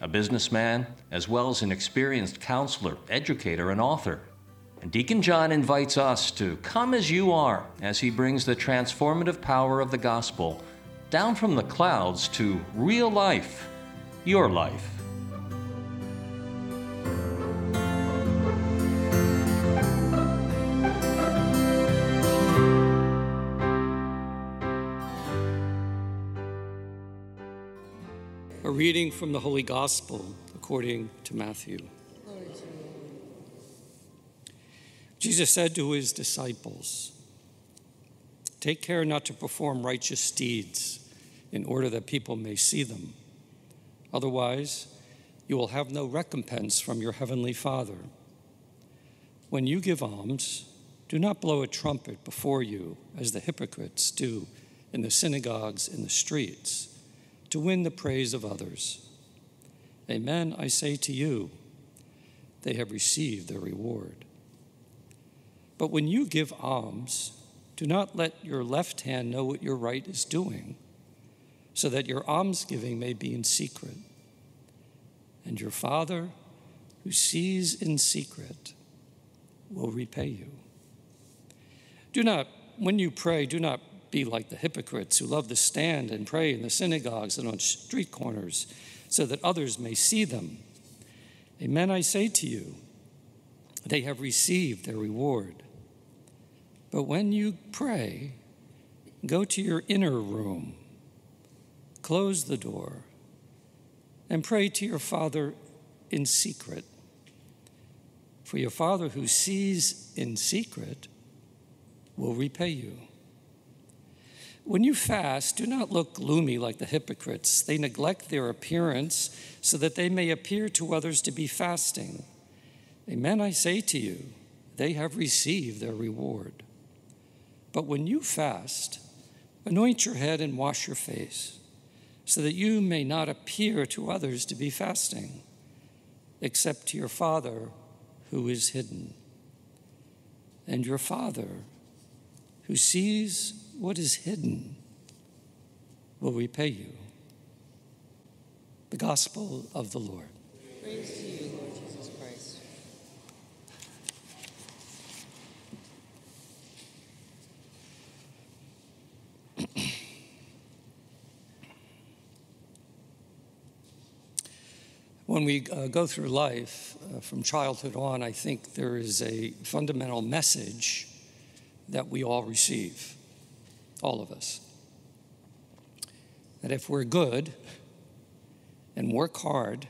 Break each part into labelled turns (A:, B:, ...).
A: a businessman, as well as an experienced counselor, educator, and author. And Deacon John invites us to come as you are as he brings the transformative power of the gospel down from the clouds to real life, your life.
B: Reading from the Holy Gospel according to Matthew. Jesus said to his disciples, Take care not to perform righteous deeds in order that people may see them. Otherwise, you will have no recompense from your heavenly Father. When you give alms, do not blow a trumpet before you, as the hypocrites do in the synagogues and the streets, to win the praise of others. Amen, I say to you, they have received their reward. But when you give alms, do not let your left hand know what your right is doing, so that your almsgiving may be in secret. And your Father, who sees in secret, will repay you. Do not, when you pray, do not be like the hypocrites who love to stand and pray in the synagogues and on street corners, so that others may see them. Amen, I say to you, they have received their reward. But when you pray, go to your inner room, close the door, and pray to your Father in secret. For your Father who sees in secret will repay you. When you fast, do not look gloomy like the hypocrites. They neglect their appearance so that they may appear to others to be fasting. Amen, I say to you, they have received their reward. But when you fast, anoint your head and wash your face, so that you may not appear to others to be fasting, except to your Father who is hidden. And your Father, who sees what is hidden, will repay you. The Gospel of the Lord.
C: Praise to you, Lord Jesus Christ.
B: When we uh, go through life uh, from childhood on, I think there is a fundamental message that we all receive, all of us. That if we're good and work hard,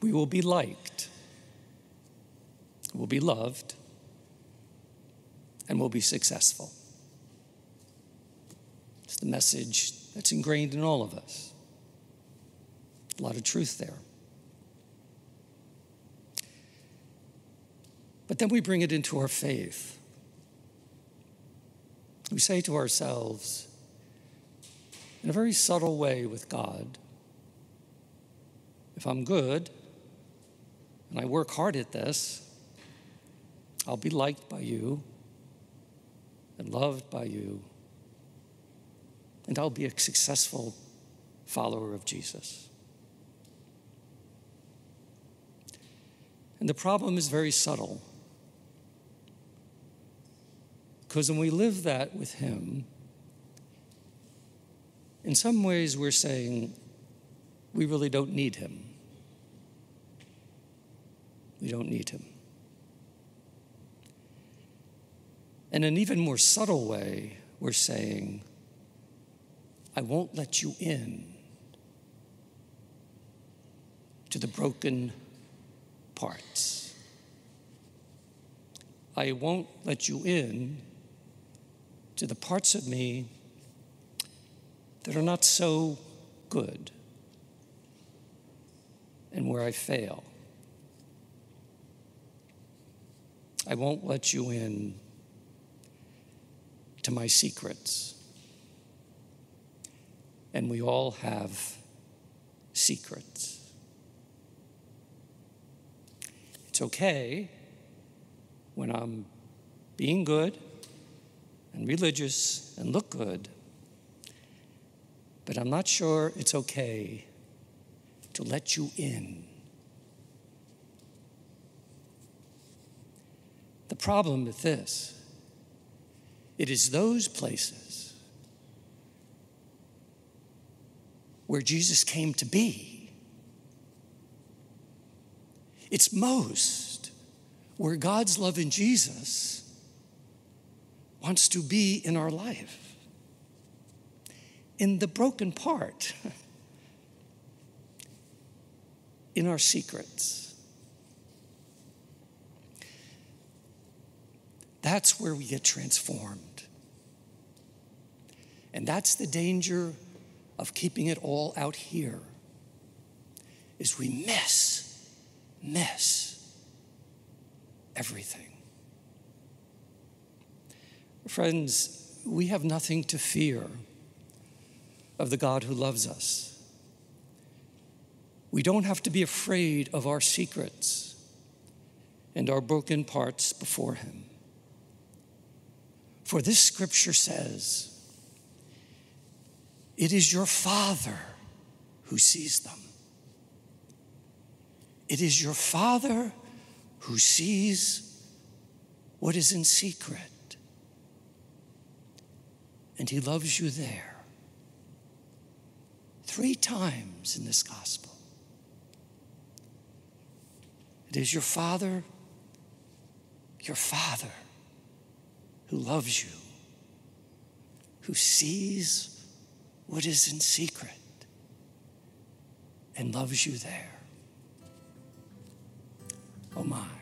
B: we will be liked, we'll be loved, and we'll be successful. It's the message that's ingrained in all of us. A lot of truth there. But then we bring it into our faith. We say to ourselves, in a very subtle way with God, if I'm good and I work hard at this, I'll be liked by you and loved by you, and I'll be a successful follower of Jesus. And the problem is very subtle. Because when we live that with Him, in some ways we're saying we really don't need Him. We don't need Him. In an even more subtle way, we're saying, I won't let you in to the broken parts. I won't let you in to the parts of me that are not so good and where I fail. I won't let you in to my secrets. And we all have secrets. It's okay when I'm being good and religious and look good, but I'm not sure it's okay to let you in. The problem with this, it is those places where Jesus came to be. It's most where God's love in Jesus wants to be in our life. In the broken part, in our secrets. That's where we get transformed. And that's the danger of keeping it all out here. Is we miss, miss everything. Friends, we have nothing to fear of the God who loves us. We don't have to be afraid of our secrets and our broken parts before Him. For this scripture says, It is your Father who sees them. It is your Father who sees what is in secret. And He loves you there. Three times in this gospel. It is your Father, your Father who loves you, who sees what is in secret and loves you there. Oh my.